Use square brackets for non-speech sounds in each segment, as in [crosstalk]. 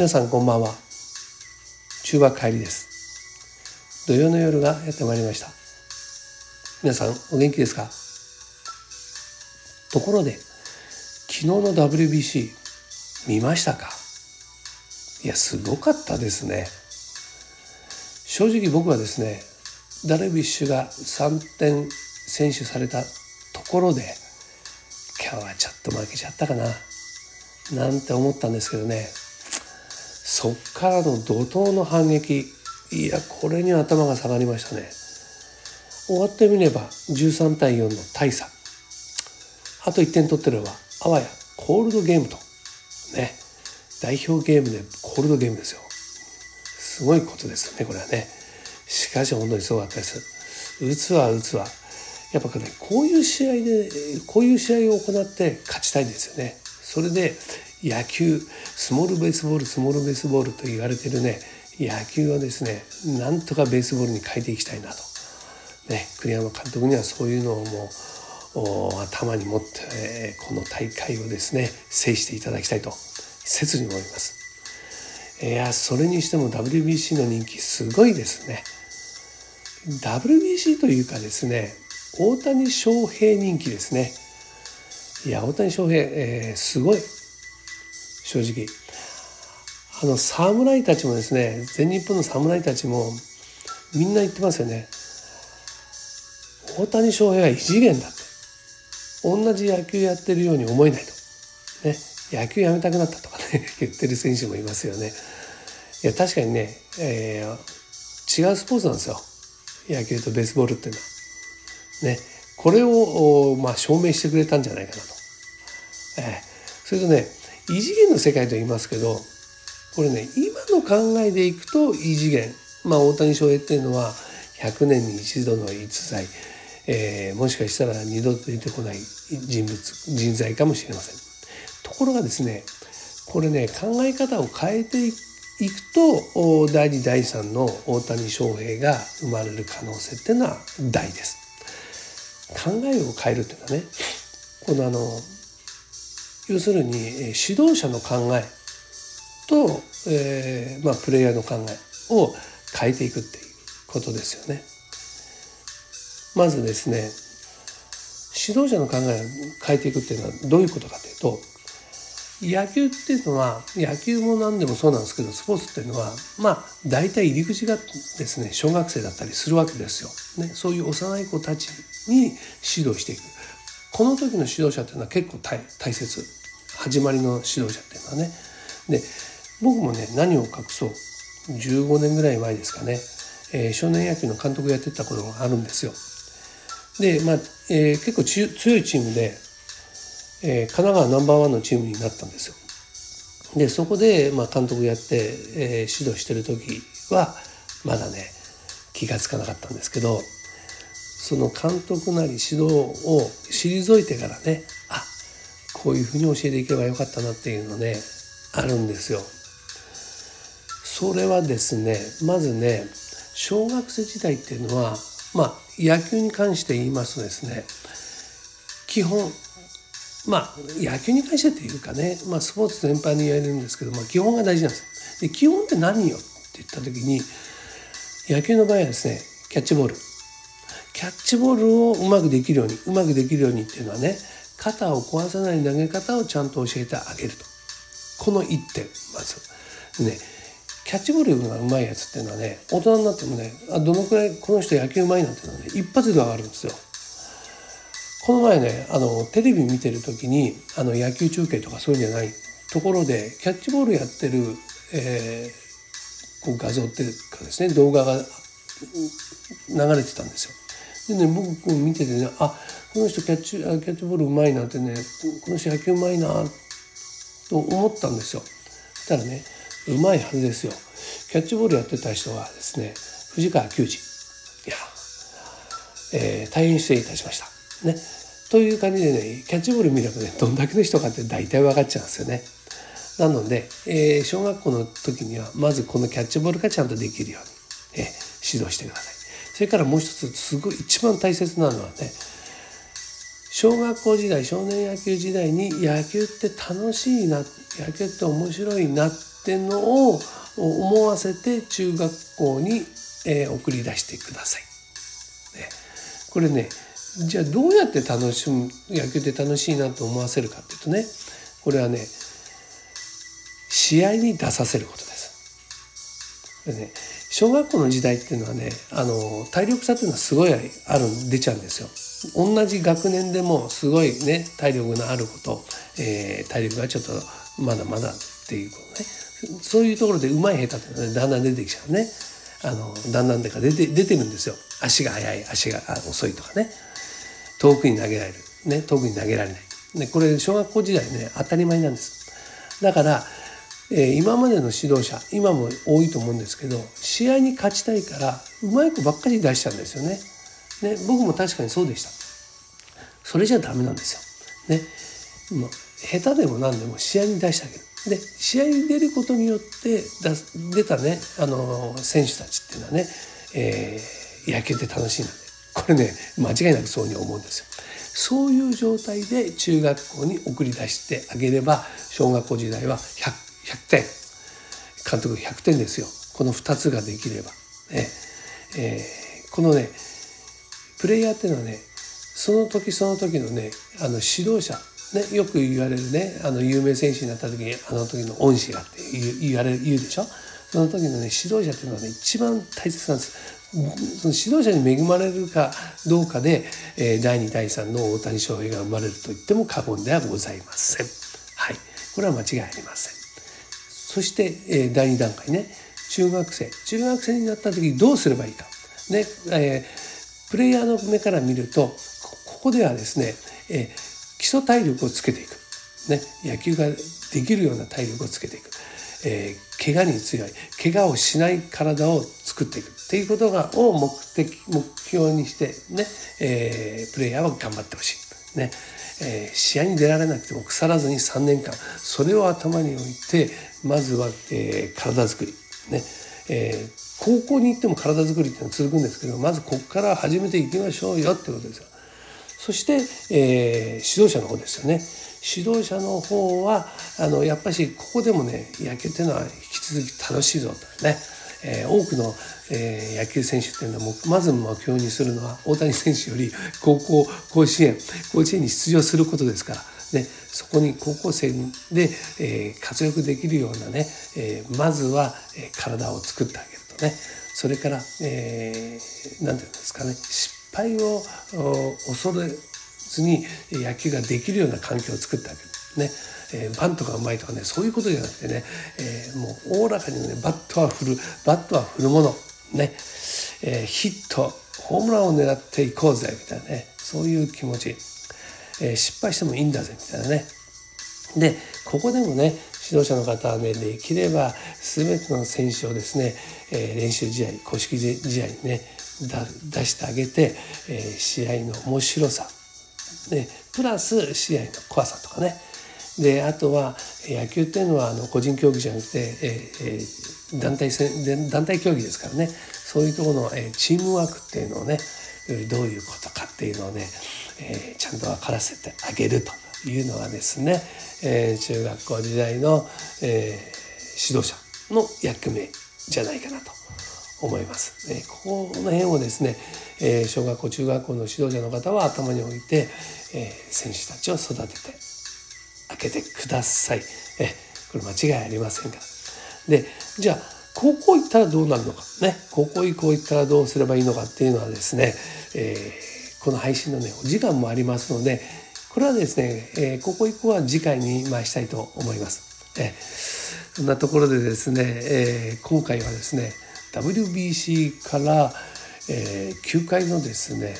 皆さんこんばんは。中学帰りです。土曜の夜がやってまいりました。皆さんお元気ですか？ところで昨日の WBC 見ましたか？いやすごかったですね。正直僕はですねダルビッシュが3点選手されたところで今日はちょっと負けちゃったかななんて思ったんですけどね。そっからの怒涛の反撃。いやこれに頭が下がりましたね。終わってみれば13対4の大差。あと1点取ってればあわやコールドゲームと。ね。代表ゲームでコールドゲームですよ。すごいことですよねこれはね。しかし本当にすごかったです。打つは打つはやっぱねこういう試合でこういう試合を行って勝ちたいですよね。それで野球スモールベースボールスモールベースボールと言われてるね野球をですねなんとかベースボールに変えていきたいなと、ね、栗山監督にはそういうのをもう頭に持って、えー、この大会をですね制していただきたいと切に思います。いやそれにしても WBC の人気すごいですね。WBC というかですね大谷翔平人気ですね。いや大谷翔平、えー、すごい正直。あの侍たちもですね全日本の侍たちもみんな言ってますよね。大谷翔平は異次元だって。同じ野球やってるように思えないと。ね。野球やめたくなったとかね [laughs] 言ってる選手もいますよね。いや確かにね、えー、違うスポーツなんですよ。野球とベースボールっていうのは。ね。これを、まあ、証明してくれたんじゃないかなと。えー、それとね異次元の世界と言いますけどこれね今の考えでいくと異次元まあ大谷翔平っていうのは100年に一度の逸材、えー、もしかしたら二度と出てこない人物人材かもしれません。ところがですねこれね考え方を変えていくと第2第3の大谷翔平が生まれる可能性っていうのは大です。考えを変えるっていうのはねこのあの要するに指導者の考えと、えーまあ、プレイヤーの考えを変えていくっていうことですよね。まずですね指導者の考えを変えていくっていうのはどういうことかというと野球っていうのは野球も何でもそうなんですけどスポーツっていうのはまあ大体入り口がですね小学生だったりするわけですよ。ね、そういう幼い子たちに指導していくこの時の指導者っていうのは結構大切始まりの指導者っていうのはね。で僕もね何を隠そう15年ぐらい前ですかね、えー、少年野球の監督やってたことがあるんですよ。でまあ、えー、結構強いチームでえー、神奈川ナンバーワンのチームになったんですよ。でそこで、まあ、監督やって、えー、指導してる時はまだね気が付かなかったんですけどその監督なり指導を退いてからねあこういうふうに教えていけばよかったなっていうのねあるんですよ。それはですねまずね小学生時代っていうのはまあ野球に関して言いますとですね基本まあ野球に関してっていうかね、まあ、スポーツ全般に言われるんですけど、まあ、基本が大事なんですで基本って何よって言った時に野球の場合はですねキャッチボールキャッチボールをうまくできるようにうまくできるようにっていうのはね肩を壊さない投げ方をちゃんと教えてあげると。この一点まず。ねキャッチボールがうまいやつっていうのはね大人になってもねあどのくらいこの人野球うまいなんていうのはね一発で分かるんですよ。この前ねあのテレビ見てる時にあの野球中継とかそういうんじゃないところでキャッチボールやってる、えー、こう画像っていうかですね動画が流れてたんですよ。でね僕見ててねあこの人キャッチキャッチボールうまいなってねこの人野球うまいなと思ったんですよ。そしたらねうまいはずですよ。キャッチボールやってた人はですね藤川球児いや、えー、大変失礼いたしました。ね、という感じでねキャッチボール見ればねどんだけの人かって大体分かっちゃうんですよね。なので、えー、小学校の時にはまずこのキャッチボールがちゃんとできるように、えー、指導してください。それからもう一つすごい一番大切なのはね小学校時代少年野球時代に野球って楽しいな野球って面白いなってのを思わせて中学校に、えー、送り出してください。ね、これねじゃあどうやって楽しむ野球って楽しいなと思わせるかっていうとねこれはね試合に出させることです。でね小学校の時代っていうのはねあの体力差っていうのはすごいある出ちゃうんですよ。同じ学年でもすごいね体力のある子と、えー、体力がちょっとまだまだっていうことね。そういうところでうまい下手っていうのは、ね、だんだん出てきちゃうね。あのだんだんでか出て出てるんですよ。足が速い足が遅いとかね。遠くに投げられる、ね、遠くに投げられない、ね、これ小学校時代ね当たり前なんです。だから、え、今までの指導者今も多いと思うんですけど試合に勝ちたいからうまい子ばっかり出しちゃうんですよねね、僕も確かにそうでした。それじゃダメなんですよ。ね。もう下手でも何でも試合に出してあげる。で試合に出ることによって出たねあの選手たちっていうのはね、えー、野球って楽しいのでこれね間違いなくそうに思うんですよ。そういう状態で中学校に送り出してあげれば小学校時代は 100, 100点。監督100点ですよ。この2つができれば。ね。えー、このねプレイヤーっていうのはねその時その時のねあの指導者。ね、よく言われるねあの有名選手になった時にあの時の恩師がって言われ言うでしょ？その時のね指導者っていうのはね一番大切なんです。その指導者に恵まれるかどうかで、えー、第2第3の大谷翔平が生まれると言っても過言ではございません。はい。これは間違いありません。そして、えー、第2段階ね。中学生。中学生になった時どうすればいいか。ね、えープレイヤーの目から見るとここではですね、え基礎体力をつけていく、ね、野球ができるような体力をつけていく、えー、怪我に強い。怪我をしない体を作っていく。っていうことがを目的目標にしてね、えー、プレイヤーは頑張ってほしい。ねえー、試合に出られなくても腐らずに3年間それを頭に置いてまずは、えー、体づくりね、えー、高校に行っても体づくりっていうのは続くんですけどまずここから始めていきましょうよってことですよ。そして、えー、指導者の方ですよね。指導者の方はあのやっぱりここでもね野球っていうのは引き続き楽しいぞとね、えー、多くの、えー、野球選手っていうのはまず目標にするのは大谷選手より高校甲子園甲子園に出場することですから。ね、そこに高校生で、えー、活躍できるようなね、えー、まずは、体を作ってあげると。ね。それから、えー、ていうんですかね。失敗を恐れずに野球ができるような環境を作ってあげる。ね。えー、バントがうまいとかねそういうことじゃなくてね、えー、もうおおらかにねバットは振るバットは振るもの。ね、えー、ヒットホームランを狙っていこうぜみたいなね。そういう気持ち、えー、失敗してもいいんだぜみたいなね。でここでもね指導者の方はねできれば全ての選手をですね、えー、練習試合公式試合にね出してあげて、えー、試合の面白さ、ね、プラス試合の怖さとかね。であとは野球っていうのはあの個人競技じゃなくて、えー、団体戦団体競技ですからね。そういうところの、え、チームワークっていうのをねどういうことかっていうのをね、えー、ちゃんと分からせてあげるというのがですね、えー、中学校時代の、えー、指導者の役目じゃないかなと思います。え、ここの辺をですね、え、小学校中学校の指導者の方は頭に置いて、え、選手たちを育ててあげてください。え、これ間違いありませんから。でじゃあ高校行ったらどうなるのかね高校以降行ったらどうすればいいのかっていうのはですね、えー、この配信のねお時間もありますのでこれはですね、えー、ここ以降は次回に回したいと思います。えー、そんなところでですね、えー、今回はですね WBC から、えー、球界のですね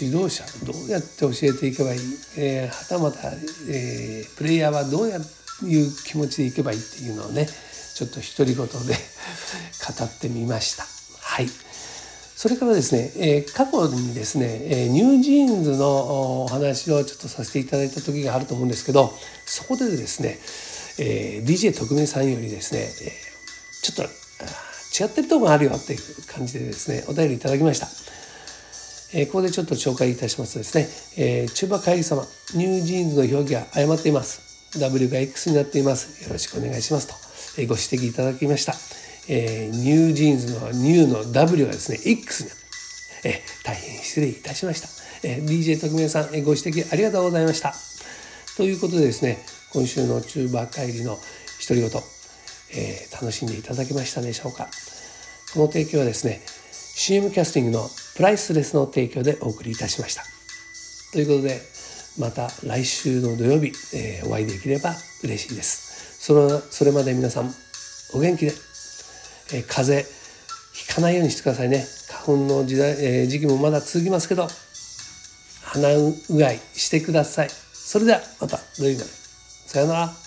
指導者どうやって教えていけばいい、えー、はたまた、えー、プレイヤーはどうやいう気持ちでいけばいいっていうのをねちょっと独り言で [laughs] 語ってみました。はいそれからですね、えー、過去にですね、えー、ニュージーンズのお話をちょっとさせていただいた時があると思うんですけどそこでですね、えー、DJ 特命さんよりですね、えー、ちょっと違ってるとこがあるよっていう感じでですねお便りいただきました。えー、ここでちょっと紹介いたしますとですね、えー、中馬会議様ニュージーンズの表記は誤っています。W が X になっています。よろしくお願いしますと、えご指摘いただきました。えー、ニュージーンズのニューの W がですね、X になって、えー、大変失礼いたしました。えー、DJ 特命さん、えー、ご指摘ありがとうございました。ということでですね、今週の中馬帰りの独り言、えー、楽しんでいただけましたでしょうか。この提供はですね、CM キャスティングのプライスレスの提供でお送りいたしました。ということで、また来週の土曜日、えー、お会いできれば嬉しいです。そのそれまで皆さん、お元気で、えー、風邪ひかないようにしてくださいね。花粉の時代、えー、時期もまだ続きますけど、鼻うがいしてください。それではまた土曜日まで。さようなら。